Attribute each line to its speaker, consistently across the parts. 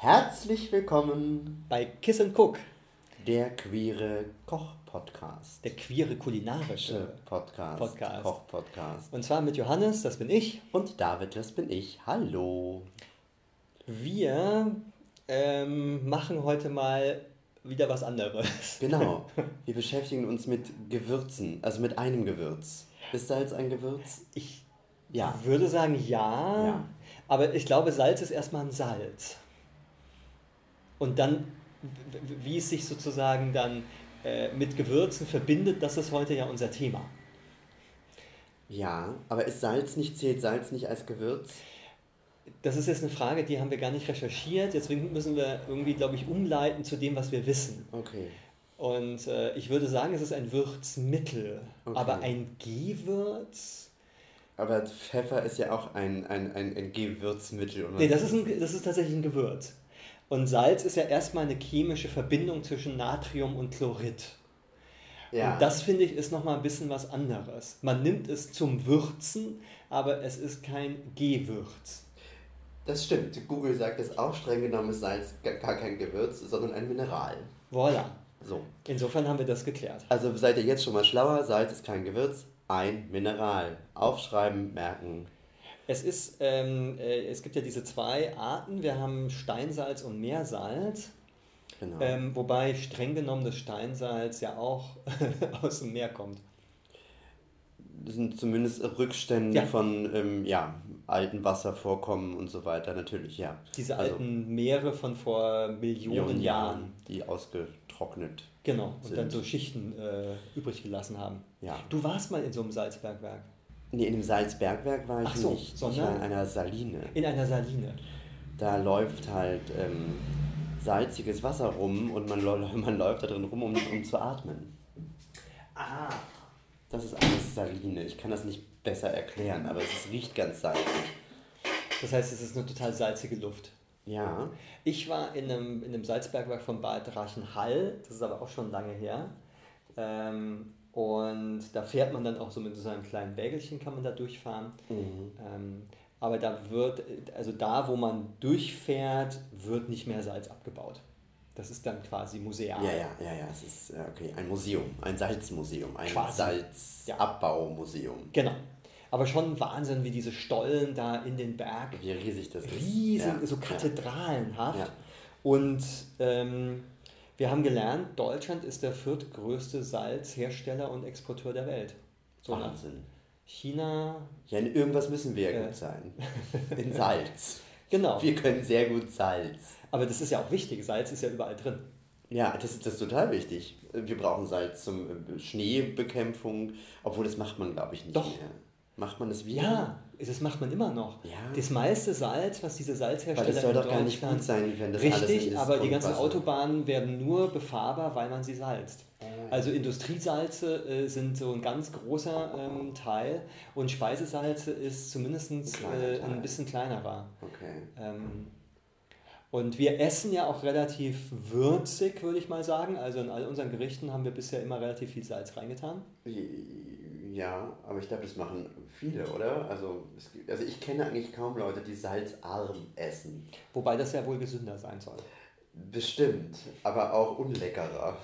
Speaker 1: Herzlich willkommen
Speaker 2: bei Kiss and Cook,
Speaker 1: der queere Koch-Podcast.
Speaker 2: Der queere kulinarische
Speaker 1: Podcast.
Speaker 2: Podcast.
Speaker 1: Koch-Podcast.
Speaker 2: Und zwar mit Johannes, das bin ich.
Speaker 1: Und David, das bin ich. Hallo.
Speaker 2: Wir ähm, machen heute mal wieder was anderes.
Speaker 1: Genau. Wir beschäftigen uns mit Gewürzen, also mit einem Gewürz. Ist Salz ein Gewürz?
Speaker 2: Ich ja. würde sagen ja, ja, aber ich glaube, Salz ist erstmal ein Salz. Und dann, wie es sich sozusagen dann äh, mit Gewürzen verbindet, das ist heute ja unser Thema.
Speaker 1: Ja, aber ist Salz nicht, zählt Salz nicht als Gewürz?
Speaker 2: Das ist jetzt eine Frage, die haben wir gar nicht recherchiert. Deswegen müssen wir irgendwie, glaube ich, umleiten zu dem, was wir wissen.
Speaker 1: Okay.
Speaker 2: Und äh, ich würde sagen, es ist ein Würzmittel. Okay. Aber ein Gewürz.
Speaker 1: Aber Pfeffer ist ja auch ein, ein, ein, ein Gewürzmittel.
Speaker 2: Oder? Nee, das ist, ein, das ist tatsächlich ein Gewürz. Und Salz ist ja erstmal eine chemische Verbindung zwischen Natrium und Chlorid. Ja. Und das finde ich ist nochmal ein bisschen was anderes. Man nimmt es zum Würzen, aber es ist kein Gewürz.
Speaker 1: Das stimmt. Google sagt es auch, streng genommen ist Salz gar kein Gewürz, sondern ein Mineral.
Speaker 2: Voilà. So. Insofern haben wir das geklärt.
Speaker 1: Also seid ihr jetzt schon mal schlauer, Salz ist kein Gewürz, ein Mineral. Aufschreiben, merken.
Speaker 2: Es ist, ähm, äh, es gibt ja diese zwei Arten. Wir haben Steinsalz und Meersalz. Genau. Ähm, wobei streng genommen das Steinsalz ja auch aus dem Meer kommt.
Speaker 1: Das sind zumindest Rückstände ja. von ähm, ja, alten Wasservorkommen und so weiter, natürlich, ja.
Speaker 2: Diese also, alten Meere von vor Millionen, Millionen Jahren, Jahren.
Speaker 1: Die ausgetrocknet
Speaker 2: Genau, und sind. dann so Schichten äh, übrig gelassen haben.
Speaker 1: Ja.
Speaker 2: Du warst mal in so einem Salzbergwerk.
Speaker 1: Nee, in dem Salzbergwerk war ich so, nicht. Sondern ich war in einer Saline.
Speaker 2: In einer Saline.
Speaker 1: Da läuft halt ähm, salziges Wasser rum und man, man läuft da drin rum, um, um zu atmen.
Speaker 2: Ah.
Speaker 1: Das ist alles Saline. Ich kann das nicht besser erklären, aber es riecht ganz salzig.
Speaker 2: Das heißt, es ist eine total salzige Luft.
Speaker 1: Ja.
Speaker 2: Ich war in einem, in einem Salzbergwerk von Bad Reichenhall, das ist aber auch schon lange her. Ähm, und da fährt man dann auch so mit so einem kleinen Wägelchen, kann man da durchfahren. Mhm. Ähm, aber da wird, also da, wo man durchfährt, wird nicht mehr Salz abgebaut. Das ist dann quasi museal.
Speaker 1: Ja, ja, ja, ja, es ist okay, ein Museum, ein Salzmuseum, ein Salzabbauumuseum. Ja.
Speaker 2: Genau. Aber schon Wahnsinn, wie diese Stollen da in den Berg.
Speaker 1: Wie riesig das ist.
Speaker 2: Riesen, ja. so kathedralenhaft. Ja. Und ähm, wir haben gelernt, Deutschland ist der viertgrößte Salzhersteller und Exporteur der Welt.
Speaker 1: So Wahnsinn.
Speaker 2: China.
Speaker 1: Ja, in irgendwas müssen wir ja äh, gut sein. In Salz.
Speaker 2: genau.
Speaker 1: Wir können sehr gut Salz.
Speaker 2: Aber das ist ja auch wichtig. Salz ist ja überall drin.
Speaker 1: Ja, das ist, das ist total wichtig. Wir brauchen Salz zum äh, Schneebekämpfung, obwohl das macht man, glaube ich, nicht
Speaker 2: Doch.
Speaker 1: mehr. Macht man das wieder?
Speaker 2: Ja, das macht man immer noch.
Speaker 1: Ja.
Speaker 2: Das meiste Salz, was diese Salzhersteller Weil
Speaker 1: das soll doch gar nicht gut sein, wenn das
Speaker 2: Richtig, aber die ganzen Autobahnen werden nur befahrbar, weil man sie salzt. Ah. Also Industriesalze äh, sind so ein ganz großer ähm, Teil und Speisesalze ist zumindest ein, äh, ein bisschen kleinerer.
Speaker 1: Okay.
Speaker 2: Ähm, und wir essen ja auch relativ würzig, würde ich mal sagen. Also in all unseren Gerichten haben wir bisher immer relativ viel Salz reingetan.
Speaker 1: Ja, aber ich glaube, das machen viele, oder? Also, es, also ich kenne eigentlich kaum Leute, die salzarm essen.
Speaker 2: Wobei das ja wohl gesünder sein soll.
Speaker 1: Bestimmt, aber auch unleckerer.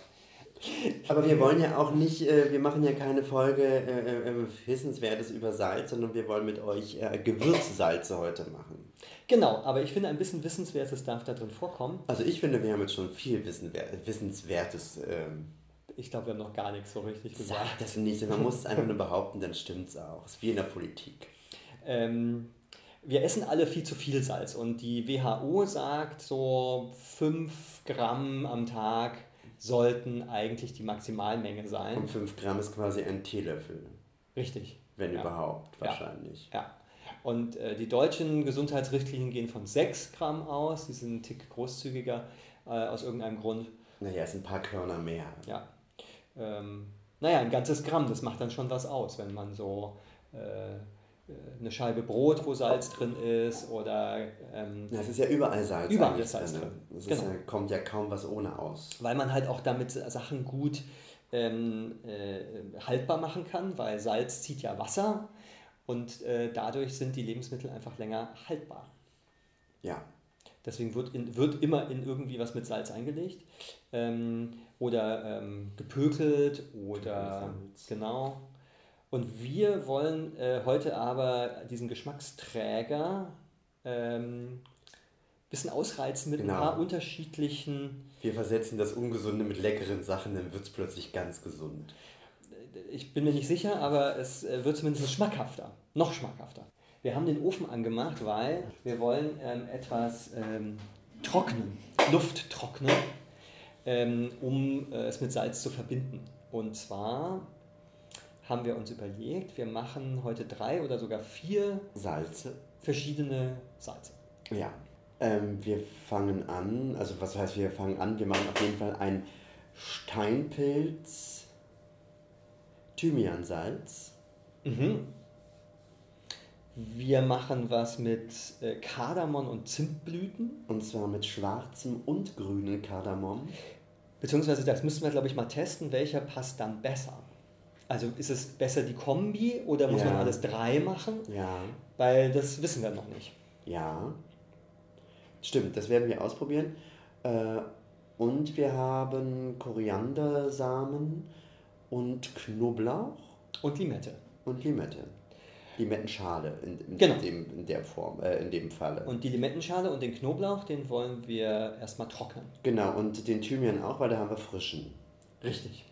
Speaker 1: Aber wir wollen ja auch nicht, äh, wir machen ja keine Folge äh, äh, Wissenswertes über Salz, sondern wir wollen mit euch äh, Gewürzsalze heute machen.
Speaker 2: Genau, aber ich finde, ein bisschen Wissenswertes darf da drin vorkommen.
Speaker 1: Also ich finde, wir haben jetzt schon viel Wissenswertes. Ähm,
Speaker 2: ich glaube, wir haben noch gar nichts so richtig gesagt.
Speaker 1: Sag das nicht, man muss es einfach nur behaupten, dann stimmt es auch. Es ist wie in der Politik.
Speaker 2: Ähm, wir essen alle viel zu viel Salz und die WHO sagt, so 5 Gramm am Tag sollten eigentlich die Maximalmenge sein.
Speaker 1: Und 5 Gramm ist quasi ein Teelöffel.
Speaker 2: Richtig.
Speaker 1: Wenn ja. überhaupt, wahrscheinlich.
Speaker 2: Ja. ja. Und äh, die deutschen Gesundheitsrichtlinien gehen von 6 Gramm aus, die sind ein Tick großzügiger äh, aus irgendeinem Grund.
Speaker 1: Naja, es sind ein paar Körner mehr.
Speaker 2: Ja. Ähm, naja, ein ganzes Gramm, das macht dann schon was aus, wenn man so äh, eine Scheibe Brot, wo Salz drin ist oder... Ähm,
Speaker 1: ja, es ist ja überall Salz.
Speaker 2: Überall ist Salz drin.
Speaker 1: drin. Es genau. ja, kommt ja kaum was ohne aus.
Speaker 2: Weil man halt auch damit Sachen gut ähm, äh, haltbar machen kann, weil Salz zieht ja Wasser und äh, dadurch sind die Lebensmittel einfach länger haltbar.
Speaker 1: Ja.
Speaker 2: Deswegen wird, in, wird immer in irgendwie was mit Salz eingelegt. Ähm, oder ähm, gepökelt oder genau. Und wir wollen äh, heute aber diesen Geschmacksträger ähm, bisschen ausreizen mit genau. ein paar unterschiedlichen.
Speaker 1: Wir versetzen das Ungesunde mit leckeren Sachen, dann wird es plötzlich ganz gesund.
Speaker 2: Ich bin mir nicht sicher, aber es äh, wird zumindest schmackhafter. Noch schmackhafter. Wir haben den Ofen angemacht, weil wir wollen ähm, etwas ähm, trocknen, Luft trocknen, ähm, um äh, es mit Salz zu verbinden. Und zwar haben wir uns überlegt, wir machen heute drei oder sogar vier
Speaker 1: Salze.
Speaker 2: Verschiedene Salze.
Speaker 1: Ja. Ähm, wir fangen an, also was heißt wir fangen an? Wir machen auf jeden Fall ein Steinpilz Thymiansalz.
Speaker 2: Mhm. Wir machen was mit äh, Kardamom und Zimtblüten.
Speaker 1: Und zwar mit schwarzem und grünem Kardamom.
Speaker 2: Beziehungsweise das müssen wir, glaube ich, mal testen, welcher passt dann besser. Also ist es besser die Kombi oder muss ja. man alles drei machen?
Speaker 1: Ja.
Speaker 2: Weil das wissen wir noch nicht.
Speaker 1: Ja. Stimmt, das werden wir ausprobieren. Äh, und wir haben Koriandersamen und Knoblauch.
Speaker 2: Und Limette.
Speaker 1: Und Limette. Limettenschale in, in,
Speaker 2: genau.
Speaker 1: dem, in der Form, äh, in dem Falle.
Speaker 2: Und die Limettenschale und den Knoblauch, den wollen wir erstmal trocknen.
Speaker 1: Genau, und den Thymian auch, weil da haben wir frischen.
Speaker 2: Richtig.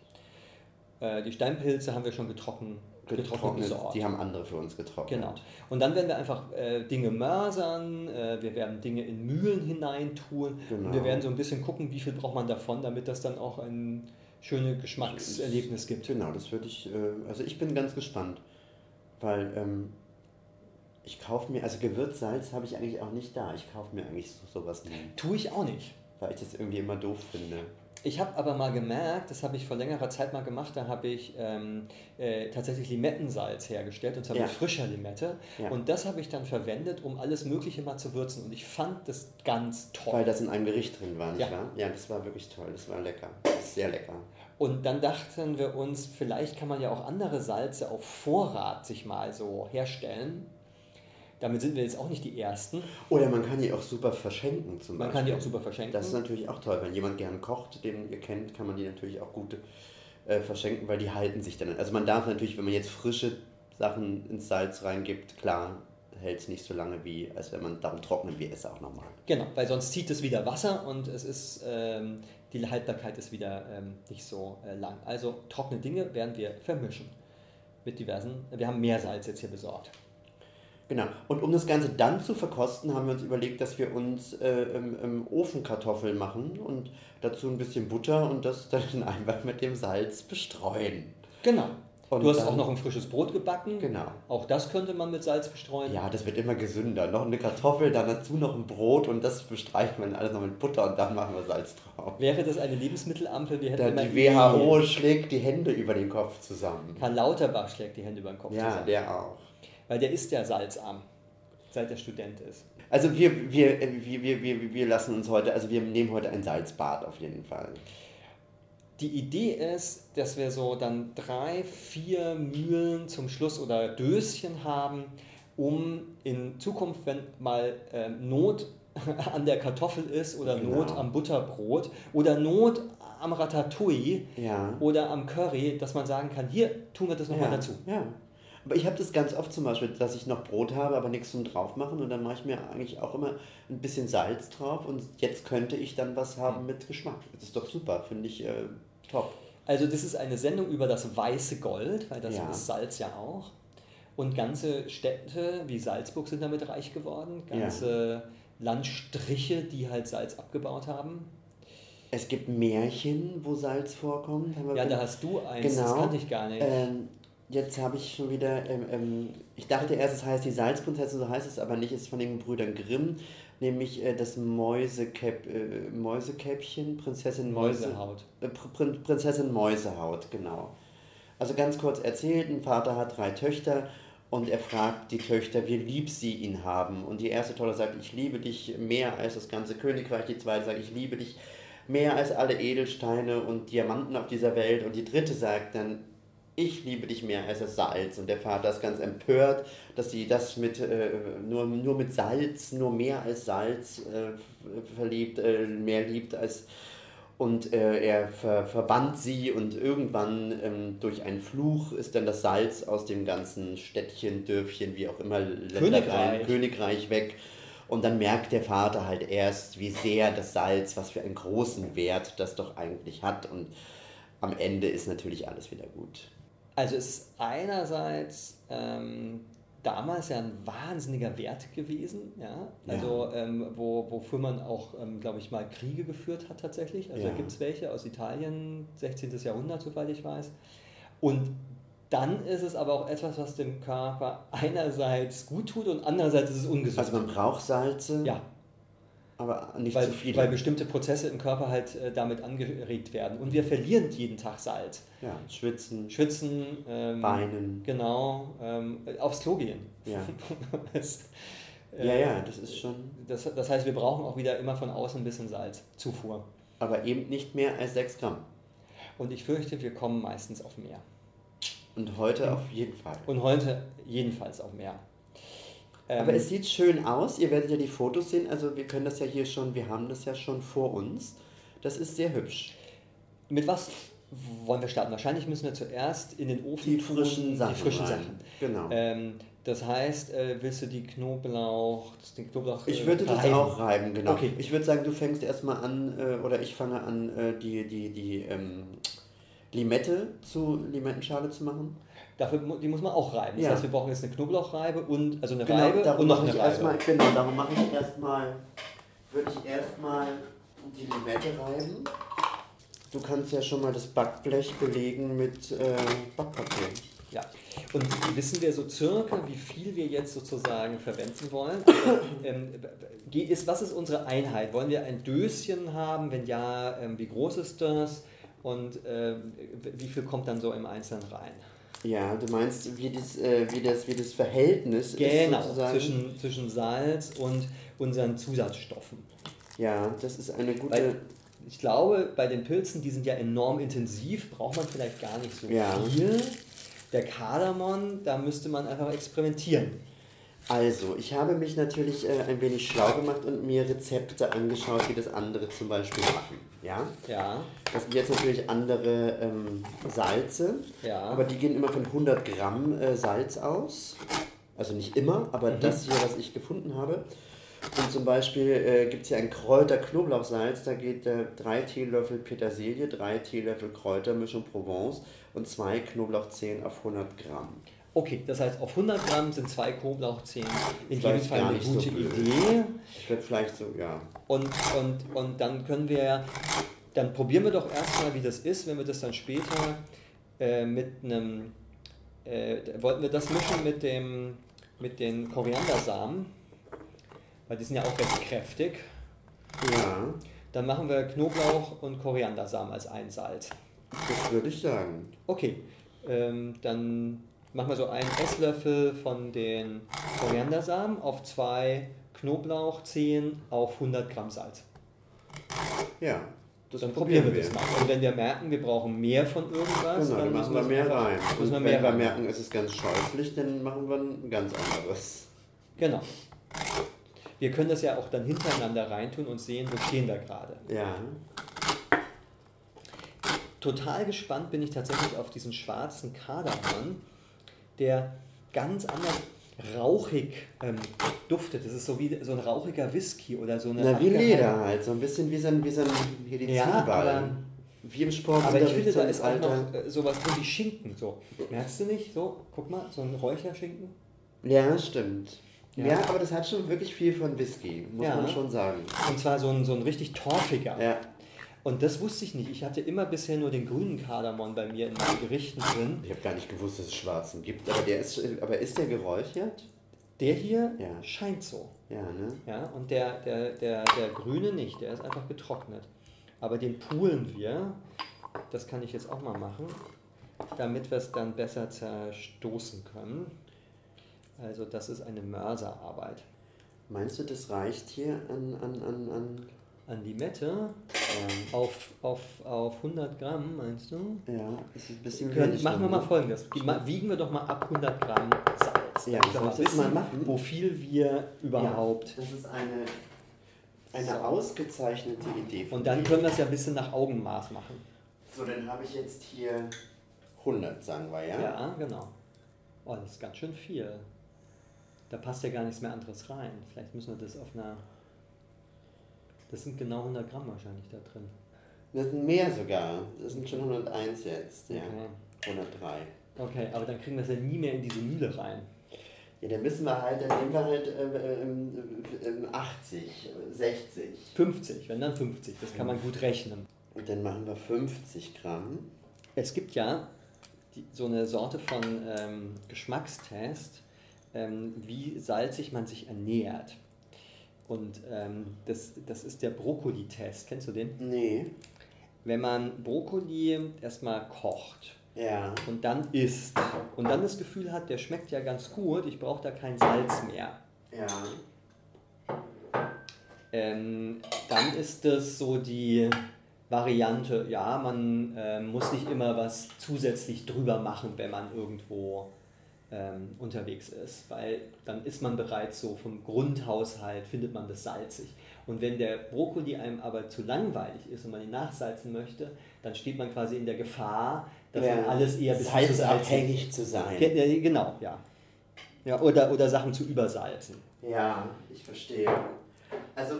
Speaker 2: Äh, die Steinpilze haben wir schon getrocknet,
Speaker 1: getrocknet. Die haben andere für uns getrocknet.
Speaker 2: Genau. Und dann werden wir einfach äh, Dinge mörsern, äh, wir werden Dinge in Mühlen hineintun genau. und wir werden so ein bisschen gucken, wie viel braucht man davon, damit das dann auch ein schönes Geschmackserlebnis gibt.
Speaker 1: Genau, das würde ich, äh, also ich bin ganz gespannt, weil ähm, ich kaufe mir, also Gewürzsalz habe ich eigentlich auch nicht da. Ich kaufe mir eigentlich so, sowas nie.
Speaker 2: Tue ich auch nicht.
Speaker 1: Weil ich das irgendwie immer doof finde.
Speaker 2: Ich habe aber mal gemerkt, das habe ich vor längerer Zeit mal gemacht, da habe ich ähm, äh, tatsächlich Limettensalz hergestellt, und zwar ja. mit frischer Limette. Ja. Und das habe ich dann verwendet, um alles Mögliche mal zu würzen. Und ich fand das ganz toll.
Speaker 1: Weil das in einem Gericht drin war, nicht ja. wahr? Ja, das war wirklich toll, das war lecker. Das ist sehr lecker.
Speaker 2: Und dann dachten wir uns, vielleicht kann man ja auch andere Salze auf Vorrat sich mal so herstellen. Damit sind wir jetzt auch nicht die Ersten.
Speaker 1: Oder man kann die auch super verschenken zum
Speaker 2: man Beispiel. Man kann die auch super verschenken.
Speaker 1: Das ist natürlich auch toll. Wenn jemand gern kocht, den ihr kennt, kann man die natürlich auch gut äh, verschenken, weil die halten sich dann. Also man darf natürlich, wenn man jetzt frische Sachen ins Salz reingibt, klar, hält es nicht so lange wie, als wenn man darum trocknen wie es auch normal.
Speaker 2: Genau, weil sonst zieht es wieder Wasser und es ist, ähm, die Haltbarkeit ist wieder ähm, nicht so äh, lang. Also trockene Dinge werden wir vermischen mit diversen, wir haben Meersalz jetzt hier besorgt.
Speaker 1: Genau. Und um das Ganze dann zu verkosten, haben wir uns überlegt, dass wir uns äh, im, im Ofen Kartoffeln machen und dazu ein bisschen Butter und das dann einfach mit dem Salz bestreuen.
Speaker 2: Genau. Und du hast dann, auch noch ein frisches Brot gebacken.
Speaker 1: Genau.
Speaker 2: Auch das könnte man mit Salz bestreuen.
Speaker 1: Ja, das wird immer gesünder. Noch eine Kartoffel, dann dazu noch ein Brot und das bestreicht man alles noch mit Butter und dann machen wir Salz drauf.
Speaker 2: Wäre das eine Lebensmittelampel? Wir hätten
Speaker 1: die WHO schlägt die Hände über den Kopf zusammen.
Speaker 2: Karl Lauterbach schlägt die Hände über den Kopf
Speaker 1: ja, zusammen. Ja, der auch.
Speaker 2: Weil der ist ja salzarm, seit er Student ist.
Speaker 1: Also wir, wir, wir, wir, wir, wir lassen uns heute, also wir nehmen heute ein Salzbad auf jeden Fall.
Speaker 2: Die Idee ist, dass wir so dann drei, vier Mühlen zum Schluss oder Döschen haben, um in Zukunft, wenn mal äh, Not an der Kartoffel ist oder genau. Not am Butterbrot oder Not am Ratatouille
Speaker 1: ja.
Speaker 2: oder am Curry, dass man sagen kann, hier tun wir das nochmal
Speaker 1: ja.
Speaker 2: dazu.
Speaker 1: Ja. Aber ich habe das ganz oft zum Beispiel, dass ich noch Brot habe, aber nichts zum drauf machen und dann mache ich mir eigentlich auch immer ein bisschen Salz drauf und jetzt könnte ich dann was haben mit Geschmack. Das ist doch super, finde ich äh, top.
Speaker 2: Also das ist eine Sendung über das weiße Gold, weil das ja. ist Salz ja auch. Und ganze Städte wie Salzburg sind damit reich geworden, ganze ja. Landstriche, die halt Salz abgebaut haben.
Speaker 1: Es gibt Märchen, wo Salz vorkommt.
Speaker 2: ja, da hast du eins, genau. das kannte ich gar nicht.
Speaker 1: Ähm, Jetzt habe ich schon wieder, ähm, ähm, ich dachte erst, es heißt die Salzprinzessin, so heißt es aber nicht, es ist von den Brüdern Grimm, nämlich äh, das Mäusekäpp, äh, Mäusekäppchen, Prinzessin Mäuse,
Speaker 2: Mäusehaut.
Speaker 1: Äh, Pr Prinzessin Mäusehaut, genau. Also ganz kurz erzählt, ein Vater hat drei Töchter und er fragt die Töchter, wie lieb sie ihn haben. Und die erste Tochter sagt, ich liebe dich mehr als das ganze Königreich. Die zweite sagt, ich liebe dich mehr als alle Edelsteine und Diamanten auf dieser Welt. Und die dritte sagt dann, ich liebe dich mehr als das Salz. Und der Vater ist ganz empört, dass sie das mit, äh, nur, nur mit Salz, nur mehr als Salz äh, verliebt, äh, mehr liebt als. Und äh, er ver verbannt sie und irgendwann ähm, durch einen Fluch ist dann das Salz aus dem ganzen Städtchen, Dörfchen, wie auch immer, Königreich. Königreich weg. Und dann merkt der Vater halt erst, wie sehr das Salz, was für einen großen Wert das doch eigentlich hat. Und am Ende ist natürlich alles wieder gut.
Speaker 2: Also es ist einerseits ähm, damals ja ein wahnsinniger Wert gewesen, ja. Also ja. Ähm, wo, wofür man auch, ähm, glaube ich, mal Kriege geführt hat tatsächlich. Also ja. da gibt es welche aus Italien, 16. Jahrhundert, soweit ich weiß. Und dann ist es aber auch etwas, was dem Körper einerseits gut tut und andererseits ist es ungesund.
Speaker 1: Also man braucht Salze.
Speaker 2: Ja aber nicht weil, zu viel. Weil bestimmte Prozesse im Körper halt äh, damit angeregt werden. Und wir verlieren jeden Tag Salz.
Speaker 1: Ja, schwitzen.
Speaker 2: Schwitzen.
Speaker 1: Ähm, Weinen.
Speaker 2: Genau. Ähm, aufs Klo gehen.
Speaker 1: Ja. das, äh, ja, ja, das ist schon.
Speaker 2: Das, das heißt, wir brauchen auch wieder immer von außen ein bisschen Salz. Zufuhr.
Speaker 1: Aber eben nicht mehr als 6 Gramm.
Speaker 2: Und ich fürchte, wir kommen meistens auf mehr.
Speaker 1: Und heute auf jeden Fall.
Speaker 2: Und heute jedenfalls auf mehr.
Speaker 1: Aber ähm, es sieht schön aus. Ihr werdet ja die Fotos sehen. Also wir können das ja hier schon, wir haben das ja schon vor uns. Das ist sehr hübsch.
Speaker 2: Mit was wollen wir starten? Wahrscheinlich müssen wir zuerst in den Ofen
Speaker 1: die frischen tun, Sachen.
Speaker 2: Die frischen Sachen.
Speaker 1: Genau.
Speaker 2: Ähm, das heißt, äh, willst du die Knoblauch, das, den Knoblauch
Speaker 1: Ich würde reiben. das auch reiben, genau. Okay. Ich würde sagen, du fängst erstmal an, äh, oder ich fange an, äh, die, die, die ähm, Limette zu Limettenschale zu machen.
Speaker 2: Dafür, die muss man auch reiben. Das ja. heißt, wir brauchen jetzt eine Knoblauchreibe und also eine
Speaker 1: genau,
Speaker 2: Reibe und
Speaker 1: noch eine Reibe. Erstmal, genau, darum mache ich erstmal, würde ich erstmal die Limette reiben. Du kannst ja schon mal das Backblech belegen mit äh, Backpapier.
Speaker 2: Ja. Und wissen wir so circa, wie viel wir jetzt sozusagen verwenden wollen? Also, ähm, ist, was ist unsere Einheit? Wollen wir ein Döschen haben? Wenn ja, ähm, wie groß ist das? Und ähm, wie viel kommt dann so im Einzelnen rein?
Speaker 1: Ja, du meinst, wie das, äh, wie das, wie das Verhältnis
Speaker 2: genau, ist sozusagen. Zwischen, zwischen Salz und unseren Zusatzstoffen.
Speaker 1: Ja, das ist eine gute.
Speaker 2: Weil ich glaube, bei den Pilzen, die sind ja enorm intensiv, braucht man vielleicht gar nicht so
Speaker 1: ja.
Speaker 2: viel. Der Kardamom, da müsste man einfach experimentieren.
Speaker 1: Also, ich habe mich natürlich äh, ein wenig schlau gemacht und mir Rezepte angeschaut, wie das andere zum Beispiel machen. Ja?
Speaker 2: Ja.
Speaker 1: Das sind jetzt natürlich andere ähm, Salze,
Speaker 2: ja.
Speaker 1: aber die gehen immer von 100 Gramm äh, Salz aus. Also nicht immer, aber mhm. das hier, was ich gefunden habe. Und zum Beispiel äh, gibt es hier ein Kräuter-Knoblauchsalz, da geht äh, drei Teelöffel Petersilie, drei Teelöffel Kräutermischung Provence und zwei Knoblauchzehen auf 100 Gramm.
Speaker 2: Okay, das heißt, auf 100 Gramm sind zwei Knoblauchzehen in jedem Fall eine gute so Idee.
Speaker 1: Ich werde vielleicht so, ja.
Speaker 2: Und, und, und dann können wir, dann probieren wir doch erstmal, wie das ist, wenn wir das dann später äh, mit einem, äh, wollten wir das mischen mit, dem, mit den Koriandersamen, weil die sind ja auch recht kräftig.
Speaker 1: Ja.
Speaker 2: Dann machen wir Knoblauch und Koriandersamen als ein Salz.
Speaker 1: Das würde ich sagen.
Speaker 2: Okay, ähm, dann machen wir so einen Esslöffel von den Koriandersamen auf zwei Knoblauchzehen auf 100 Gramm Salz.
Speaker 1: Ja,
Speaker 2: das dann probieren wir, wir das mal. Und wenn wir merken, wir brauchen mehr von irgendwas,
Speaker 1: genau, dann, machen wir mehr rein. Und wenn wir rein. merken, es ist ganz scheußlich, dann machen wir ein ganz anderes.
Speaker 2: Genau. Wir können das ja auch dann hintereinander reintun und sehen, wo stehen wir gerade.
Speaker 1: Ja.
Speaker 2: Total gespannt bin ich tatsächlich auf diesen schwarzen Kardamom der ganz anders rauchig ähm, duftet. Das ist so wie so ein rauchiger Whisky oder so eine.
Speaker 1: Na, wie Leder halt, so ein bisschen wie so ein, wie so ein Medizinball. Ja, wie im Sport.
Speaker 2: Aber ich finde, da ist auch noch äh, sowas drin wie Schinken. So. Merkst du nicht? So, guck mal, so ein Räucherschinken.
Speaker 1: Ja, stimmt. Ja. ja. aber das hat schon wirklich viel von Whisky, muss ja. man schon sagen.
Speaker 2: Und zwar so ein, so ein richtig torfiger.
Speaker 1: Ja.
Speaker 2: Und das wusste ich nicht. Ich hatte immer bisher nur den grünen Kardamom bei mir in meinen Gerichten drin.
Speaker 1: Ich habe gar nicht gewusst, dass es schwarzen gibt. Aber, der ist, aber ist der geräuchert?
Speaker 2: Der hier
Speaker 1: ja.
Speaker 2: scheint so.
Speaker 1: Ja, ne?
Speaker 2: Ja, und der, der, der, der grüne nicht, der ist einfach getrocknet. Aber den poolen wir. Das kann ich jetzt auch mal machen, damit wir es dann besser zerstoßen können. Also das ist eine Mörserarbeit.
Speaker 1: Meinst du, das reicht hier an, an, an, an
Speaker 2: an die Mette ja. auf, auf, auf 100 Gramm, meinst du?
Speaker 1: Ja, das ist ein bisschen
Speaker 2: Können, Machen wir mal folgendes. Wiegen wir doch mal ab 100 Gramm Salz.
Speaker 1: Ja, ich mal wissen, mal machen.
Speaker 2: wo viel wir überhaupt...
Speaker 1: Ja, das ist eine, eine so. ausgezeichnete Idee.
Speaker 2: Und dann können wir es ja ein bisschen nach Augenmaß machen.
Speaker 1: So, dann habe ich jetzt hier 100, sagen wir, ja?
Speaker 2: Ja, genau. Oh, das ist ganz schön viel. Da passt ja gar nichts mehr anderes rein. Vielleicht müssen wir das auf einer das sind genau 100 Gramm wahrscheinlich da drin.
Speaker 1: Das sind mehr sogar. Das sind schon 101 jetzt. Ja. Okay. 103.
Speaker 2: Okay, aber dann kriegen wir es ja nie mehr in diese Mühle rein.
Speaker 1: Ja, dann müssen wir halt, dann nehmen wir halt äh, äh, 80, 60.
Speaker 2: 50, wenn dann 50, das kann man gut rechnen.
Speaker 1: Und dann machen wir 50 Gramm.
Speaker 2: Es gibt ja die, so eine Sorte von ähm, Geschmackstest, ähm, wie salzig man sich ernährt. Und ähm, das, das ist der Brokkoli-Test. Kennst du den?
Speaker 1: Nee.
Speaker 2: Wenn man Brokkoli erstmal kocht
Speaker 1: ja.
Speaker 2: und dann isst und dann das Gefühl hat, der schmeckt ja ganz gut, ich brauche da kein Salz mehr.
Speaker 1: Ja.
Speaker 2: Ähm, dann ist das so die Variante, ja, man äh, muss nicht immer was zusätzlich drüber machen, wenn man irgendwo ähm, unterwegs ist, weil dann ist man bereits so vom Grundhaushalt, findet man das salzig. Und wenn der Brokkoli einem aber zu langweilig ist und man ihn nachsalzen möchte, dann steht man quasi in der Gefahr, dass ja, man alles eher
Speaker 1: bis salzabhängig zu sein.
Speaker 2: Genau, ja. ja oder, oder Sachen zu übersalzen.
Speaker 1: Ja, ich verstehe. Also,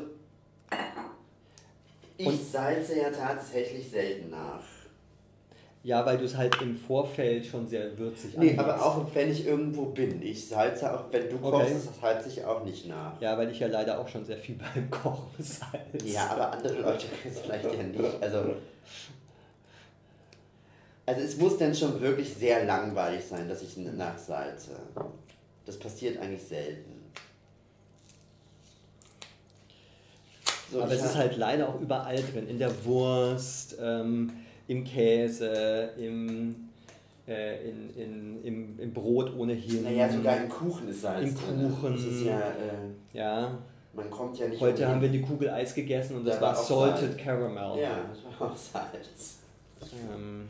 Speaker 1: ich und, salze ja tatsächlich selten nach.
Speaker 2: Ja, weil du es halt im Vorfeld schon sehr würzig
Speaker 1: Nee, aber auch wenn ich irgendwo bin. Ich salze auch, wenn du kochst, okay. salze ich auch nicht nach.
Speaker 2: Ja, weil ich ja leider auch schon sehr viel beim Kochen salze.
Speaker 1: Ja, aber andere Leute können es vielleicht ja nicht. Also, also es muss dann schon wirklich sehr langweilig sein, dass ich nachsalze. Das passiert eigentlich selten.
Speaker 2: So, aber es ist halt leider auch überall drin. In der Wurst, ähm, im Käse, im, äh, in, in, im, im Brot ohnehin.
Speaker 1: Naja, sogar im Kuchen ist Salz.
Speaker 2: Im Kuchen.
Speaker 1: Das ist ja, äh,
Speaker 2: ja.
Speaker 1: Man kommt ja nicht.
Speaker 2: Heute haben wir die Kugel Eis gegessen und das war, war Salted Salz. Caramel.
Speaker 1: Ja, das war auch Salz.
Speaker 2: Ähm.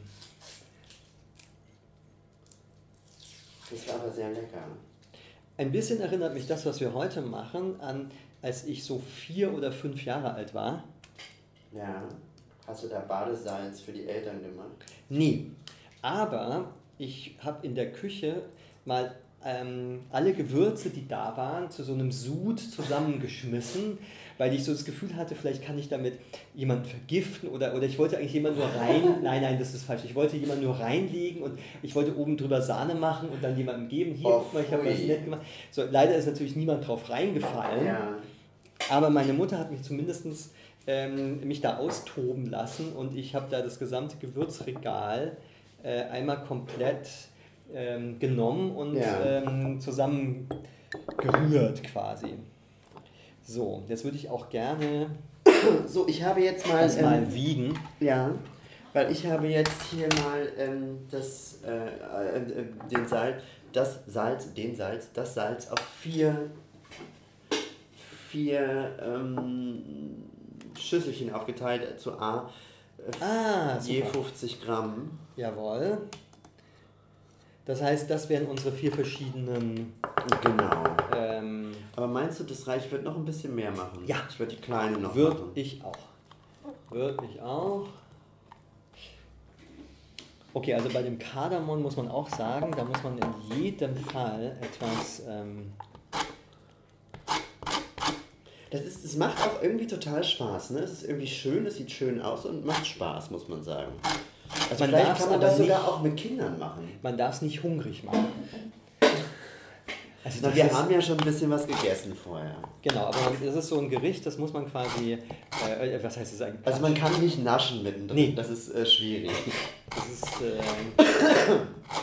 Speaker 1: Das war aber sehr lecker.
Speaker 2: Ein bisschen erinnert mich das, was wir heute machen, an als ich so vier oder fünf Jahre alt war.
Speaker 1: Ja. Hast du da Badesalz für die Eltern gemacht?
Speaker 2: Nie. Aber ich habe in der Küche mal ähm, alle Gewürze, die da waren, zu so einem Sud zusammengeschmissen, weil ich so das Gefühl hatte, vielleicht kann ich damit jemanden vergiften oder, oder ich wollte eigentlich jemanden nur rein. Nein, nein, das ist falsch. Ich wollte jemanden nur reinlegen und ich wollte oben drüber Sahne machen und dann jemandem geben. Hier,
Speaker 1: oh,
Speaker 2: guck mal, ich habe das nett gemacht. So, leider ist natürlich niemand drauf reingefallen.
Speaker 1: Ja.
Speaker 2: Aber meine Mutter hat mich zumindest ähm, mich da austoben lassen und ich habe da das gesamte Gewürzregal äh, einmal komplett ähm, genommen und ja. ähm, zusammen gerührt quasi. So, jetzt würde ich auch gerne.
Speaker 1: So, ich habe jetzt mal.
Speaker 2: Das mal ähm, wiegen.
Speaker 1: Ja, weil ich habe jetzt hier mal ähm, das, äh, äh, den Salz, das Salz, den Salz, das Salz auf vier, vier ähm, Schüsselchen aufgeteilt zu A.
Speaker 2: Ah,
Speaker 1: je 50 Gramm.
Speaker 2: Jawohl. Das heißt, das wären unsere vier verschiedenen.
Speaker 1: Genau.
Speaker 2: Ähm,
Speaker 1: Aber meinst du, das Reich wird noch ein bisschen mehr machen?
Speaker 2: Ja.
Speaker 1: Ich würde die kleine noch
Speaker 2: Würde
Speaker 1: machen.
Speaker 2: ich auch. Würde ich auch. Okay, also bei dem Kardamom muss man auch sagen, da muss man in jedem Fall etwas ähm,
Speaker 1: das, ist, das macht auch irgendwie total Spaß. Ne? Es ist irgendwie schön, es sieht schön aus und macht Spaß, muss man sagen. Also man vielleicht kann man das sogar nicht, auch mit Kindern machen.
Speaker 2: Man darf es nicht hungrig machen.
Speaker 1: Also Na, wir haben ja schon ein bisschen was gegessen vorher.
Speaker 2: Genau, aber das ist so ein Gericht, das muss man quasi. Äh, was heißt das eigentlich?
Speaker 1: Also man kann nicht naschen mittendrin. Nee. Das ist äh, schwierig.
Speaker 2: Das ist. Äh,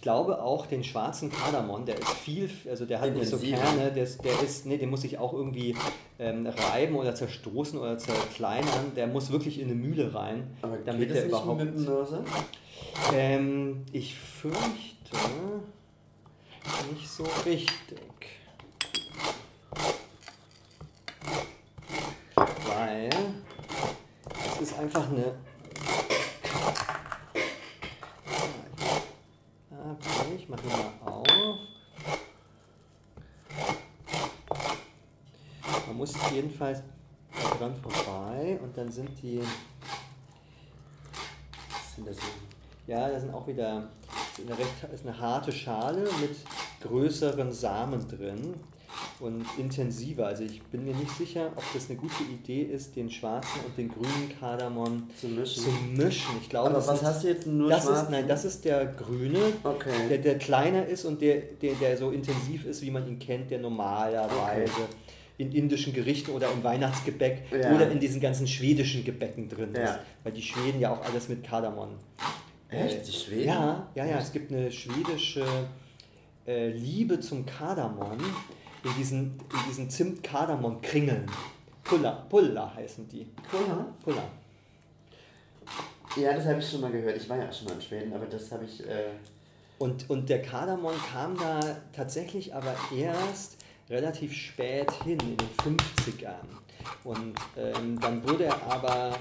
Speaker 2: ich glaube auch den schwarzen Kardamom, der ist viel, also der hat nicht so Kerne, der ist, der ist, nee, den muss ich auch irgendwie ähm, reiben oder zerstoßen oder zerkleinern. Der muss wirklich in eine Mühle rein,
Speaker 1: Aber damit der überhaupt. Mit dem Mörser?
Speaker 2: Ähm, ich fürchte nicht so richtig. einfach eine. Okay, ich mache mal auf. Man muss jedenfalls dran vorbei und dann sind die.
Speaker 1: Was sind das?
Speaker 2: Ja, da sind auch wieder eine, recht, ist eine harte Schale mit größeren Samen drin und intensiver. Also ich bin mir nicht sicher, ob das eine gute Idee ist, den schwarzen und den grünen Kardamom
Speaker 1: zu mischen.
Speaker 2: Zu mischen. Ich glaube,
Speaker 1: Aber was hast du jetzt nur
Speaker 2: das
Speaker 1: schwarzen?
Speaker 2: ist, Nein, das ist der grüne,
Speaker 1: Okay.
Speaker 2: der, der kleiner ist und der, der, der so intensiv ist, wie man ihn kennt, der normalerweise
Speaker 1: Okay.
Speaker 2: In indischen Gerichten oder im Weihnachtsgebäck
Speaker 1: Ja.
Speaker 2: oder in diesen ganzen schwedischen Gebäcken drin ist.
Speaker 1: Ja.
Speaker 2: Weil die Schweden ja auch alles mit Kardamom
Speaker 1: Echt? Die Schweden?
Speaker 2: ja, ja, ja. Es gibt eine schwedische äh, Liebe zum Kardamom in diesen, in diesen Zimt-Kardamom-Kringeln. Pulla, Pulla heißen die.
Speaker 1: Cool,
Speaker 2: Pulla.
Speaker 1: Ja, das habe ich schon mal gehört. Ich war ja auch schon mal in Schweden, aber das habe ich. Äh,
Speaker 2: Und, und der Kardamom kam da tatsächlich aber erst relativ spät hin, in den 50ern. Und ähm, dann wurde er aber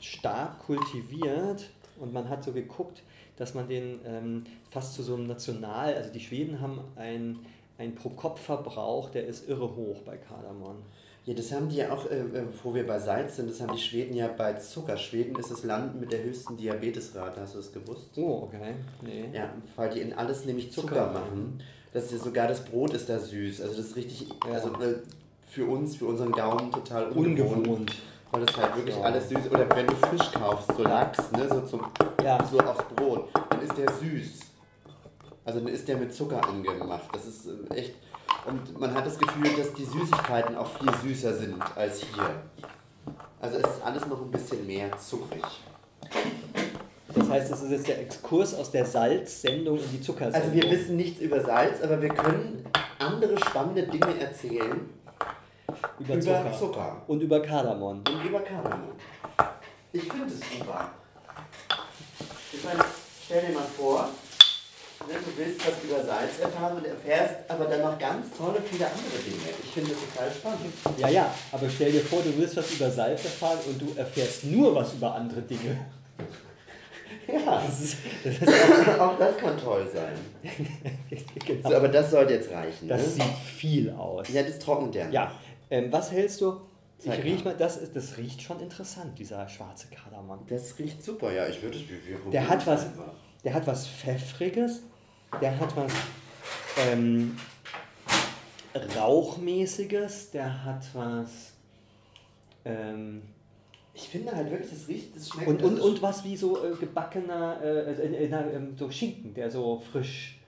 Speaker 2: stark kultiviert und man hat so geguckt, dass man den ähm, fast zu so einem National, also die Schweden haben ein, ein Pro-Kopf-Verbrauch, der ist irre hoch bei Kardamom.
Speaker 1: ja, das haben die ja auch, äh, äh, wo wir bei Salz sind, das haben die Schweden ja bei Zucker. Schweden ist das Land mit der höchsten Diabetesrate, hast du das gewusst?
Speaker 2: Oh, okay. Nee.
Speaker 1: Ja, weil die in alles nämlich Zucker,
Speaker 2: Zucker.
Speaker 1: machen. Das ist ja sogar das Brot ist da süß. Also das ist richtig, also äh, für uns, für unseren Gaumen total ungewohnt.
Speaker 2: Ungewohnt.
Speaker 1: Weil das halt wirklich
Speaker 2: Ja.
Speaker 1: alles süß Oder wenn du Fisch kaufst, so Lachs, ne, so, zum,
Speaker 2: Ja.
Speaker 1: so aufs Brot, dann ist der süß. Also dann ist der mit Zucker angemacht. Das ist äh, echt. Und man hat das Gefühl, dass die Süßigkeiten auch viel süßer sind als hier. Also es ist alles noch ein bisschen mehr zuckrig.
Speaker 2: Das heißt, das ist jetzt der Exkurs aus der Salzsendung in die Zuckersendung.
Speaker 1: Also wir wissen nichts über Salz, aber wir können andere spannende Dinge erzählen
Speaker 2: über,
Speaker 1: über
Speaker 2: Zucker.
Speaker 1: Zucker.
Speaker 2: Und über Kardamom.
Speaker 1: und über Kardamom. Ich finde es super. Ich meine, stell dir mal vor, ne, du willst was über Salz erfahren und erfährst aber dann noch ganz tolle viele andere Dinge. Ich finde das total spannend.
Speaker 2: Ja, ja, aber stell dir vor, du willst was über Salz erfahren und du erfährst nur was über andere Dinge.
Speaker 1: Ja,
Speaker 2: Das ist, das ist
Speaker 1: auch das kann toll sein.
Speaker 2: genau.
Speaker 1: So, aber das sollte jetzt reichen.
Speaker 2: Das
Speaker 1: ne?
Speaker 2: sieht viel aus.
Speaker 1: Ja, das trocknet ja.
Speaker 2: Ja, ähm, was hältst du? Ich
Speaker 1: Zeig
Speaker 2: riech
Speaker 1: mal.
Speaker 2: das, ist, das riecht schon interessant, dieser schwarze Kardamom.
Speaker 1: Das riecht super, ja. Ich würde es wie wir
Speaker 2: Der hat
Speaker 1: probieren
Speaker 2: was,
Speaker 1: einfach.
Speaker 2: der hat was Pfeffriges, der hat was ähm, Rauchmäßiges, der hat was ähm,
Speaker 1: Ich finde halt wirklich, das riecht, das schmeckt.
Speaker 2: und, und, und was wie so äh, gebackener äh, äh, äh, ähm, so Schinken, der so frisch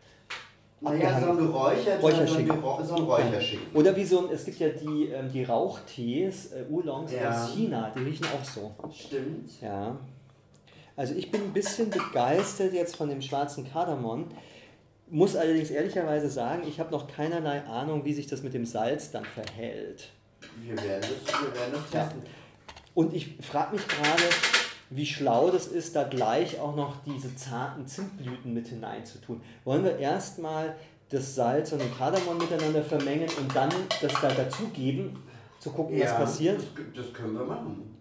Speaker 1: Naja, so ein Geräuchert,
Speaker 2: Räucherschinken.
Speaker 1: So ein, Räucherschinken.
Speaker 2: Oder wie so ein, es gibt ja die, ähm, die Rauchtees, äh, Oolongs
Speaker 1: Ja.
Speaker 2: aus China, die riechen auch so.
Speaker 1: Stimmt.
Speaker 2: Ja. Also ich bin ein bisschen begeistert jetzt von dem schwarzen Kardamom. Muss allerdings ehrlicherweise sagen, ich habe noch keinerlei Ahnung, wie sich das mit dem Salz dann verhält.
Speaker 1: Wir werden das, wir werden das
Speaker 2: Ja. Und ich frage mich gerade, wie schlau das ist, da gleich auch noch diese zarten Zimtblüten mit hineinzutun. Wollen wir erstmal das Salz und den Kardamom miteinander vermengen und dann das da dazugeben, zu gucken, was passiert?
Speaker 1: Das, das können wir machen.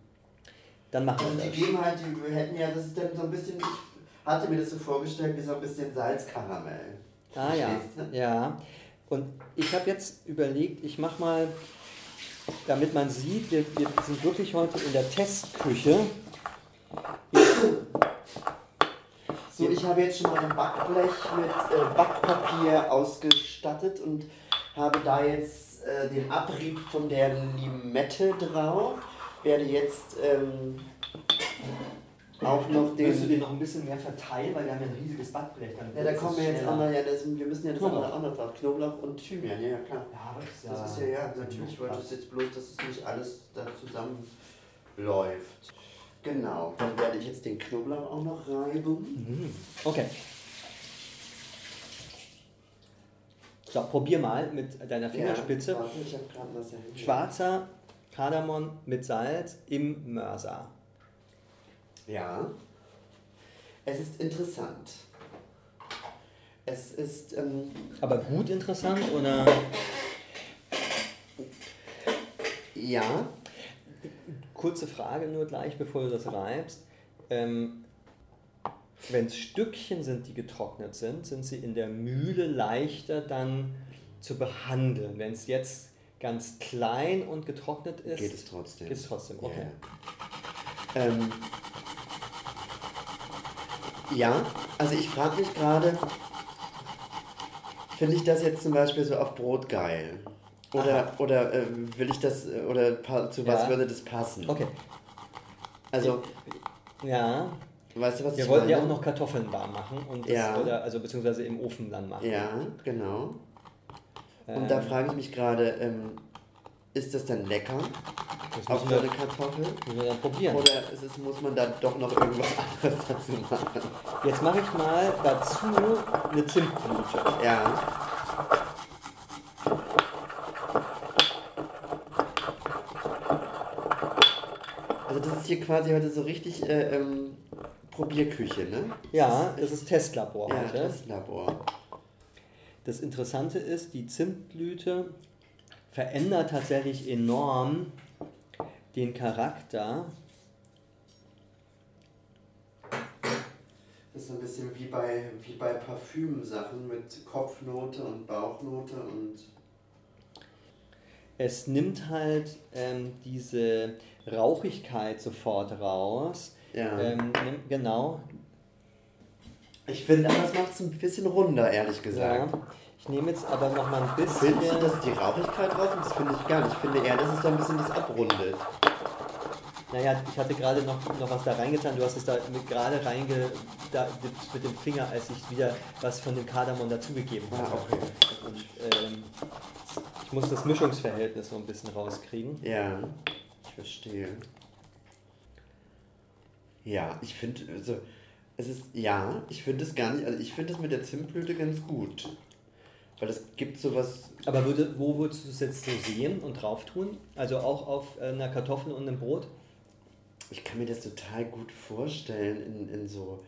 Speaker 2: Dann machen
Speaker 1: Und
Speaker 2: wir
Speaker 1: die
Speaker 2: das.
Speaker 1: geben halt, die, wir hätten ja, das ist dann so ein bisschen, ich hatte mir das so vorgestellt wie so ein bisschen Salzkaramell.
Speaker 2: Ah ja,
Speaker 1: du?
Speaker 2: ja. Und ich habe jetzt überlegt, ich mache mal, damit man sieht, wir, wir sind wirklich heute in der Testküche.
Speaker 1: So, ich habe jetzt schon mal ein Backblech mit äh, Backpapier ausgestattet und habe da jetzt äh, den Abrieb von der Limette drauf. Werde jetzt ähm, auch noch
Speaker 2: Willst du
Speaker 1: den.
Speaker 2: den noch ein bisschen mehr verteilen, weil wir haben ja ein riesiges Backblech. Dann
Speaker 1: Ja, da kommen wir jetzt noch, ja, das, wir müssen ja das
Speaker 2: Knoblauch.
Speaker 1: andere auch noch drauf. Knoblauch und Thymian, ja, ja klar.
Speaker 2: Ja, aber das ist ja,
Speaker 1: Das ist ja, ja, natürlich wollte es jetzt bloß, dass es nicht alles da zusammenläuft. Genau, dann werde ich jetzt den Knoblauch auch noch reiben.
Speaker 2: Mhm. Okay. So, probier mal mit deiner Fingerspitze.
Speaker 1: Ja, warte, ich habe gerade was dahin.
Speaker 2: Schwarzer Kardamom mit Salz im Mörser.
Speaker 1: Ja. Es ist interessant. Es ist, ähm,
Speaker 2: Aber gut interessant oder?
Speaker 1: ja,
Speaker 2: kurze Frage nur gleich, bevor du das reibst. Ähm, wenn es Stückchen sind, die getrocknet sind, sind sie in der Mühle leichter dann zu behandeln. Wenn es jetzt ganz klein und getrocknet ist,
Speaker 1: geht es trotzdem.
Speaker 2: Geht es trotzdem, okay.
Speaker 1: Ja, ähm, ja also ich frage mich gerade, finde ich das jetzt zum Beispiel so auf Brot geil? Oder, oder äh, will ich das, oder zu was ja. würde das passen?
Speaker 2: Okay.
Speaker 1: Also.
Speaker 2: Ja.
Speaker 1: Weißt du, was
Speaker 2: Wir wollten
Speaker 1: meine?
Speaker 2: ja auch noch Kartoffeln warm machen und das,
Speaker 1: ja.
Speaker 2: oder, also beziehungsweise im Ofen dann machen.
Speaker 1: Ja, genau. Und
Speaker 2: Ähm,
Speaker 1: da frage ich mich gerade, ähm, ist das dann lecker
Speaker 2: das
Speaker 1: auf so eine Kartoffel?
Speaker 2: müssen wir dann probieren.
Speaker 1: Oder ist es, muss man dann doch noch irgendwas anderes dazu machen?
Speaker 2: Jetzt mache ich mal dazu eine Zimtblüte.
Speaker 1: Ja. Also das ist hier quasi heute so richtig äh, ähm, Probierküche, ne?
Speaker 2: Ja, das ist Testlabor
Speaker 1: Ja,
Speaker 2: heute.
Speaker 1: das Labor.
Speaker 2: Das Interessante ist, die Zimtblüte verändert tatsächlich enorm den Charakter.
Speaker 1: Das ist ein bisschen wie bei, wie bei Parfümsachen mit Kopfnote und Bauchnote und
Speaker 2: Es nimmt halt ähm, diese Rauchigkeit sofort raus.
Speaker 1: ja.
Speaker 2: Ähm, genau.
Speaker 1: Ich finde, es macht es ein bisschen runder, ehrlich gesagt.
Speaker 2: Ja. Ich nehme jetzt aber noch mal ein bisschen.
Speaker 1: Findest du, dass die Rauchigkeit rauskommt? Das finde ich gar nicht. Ich finde eher, dass es so ein bisschen das abrundet.
Speaker 2: Naja, ich hatte gerade noch, noch was da reingetan. Du hast es da gerade reinge da, mit dem Finger, als ich wieder was von dem Kardamom dazugegeben habe.
Speaker 1: Ah, okay.
Speaker 2: Und, ähm, ich muss das Mischungsverhältnis so ein bisschen rauskriegen.
Speaker 1: Ja, ich verstehe. Ja, ich finde, also, es ist, ja, ich finde es gar nicht, also ich finde es mit der Zimtblüte ganz gut. Weil es gibt sowas,
Speaker 2: Aber würde, wo würdest du es jetzt so sehen und drauf tun? Also auch auf einer Kartoffel und einem Brot?
Speaker 1: ich kann mir das total gut vorstellen in, in so,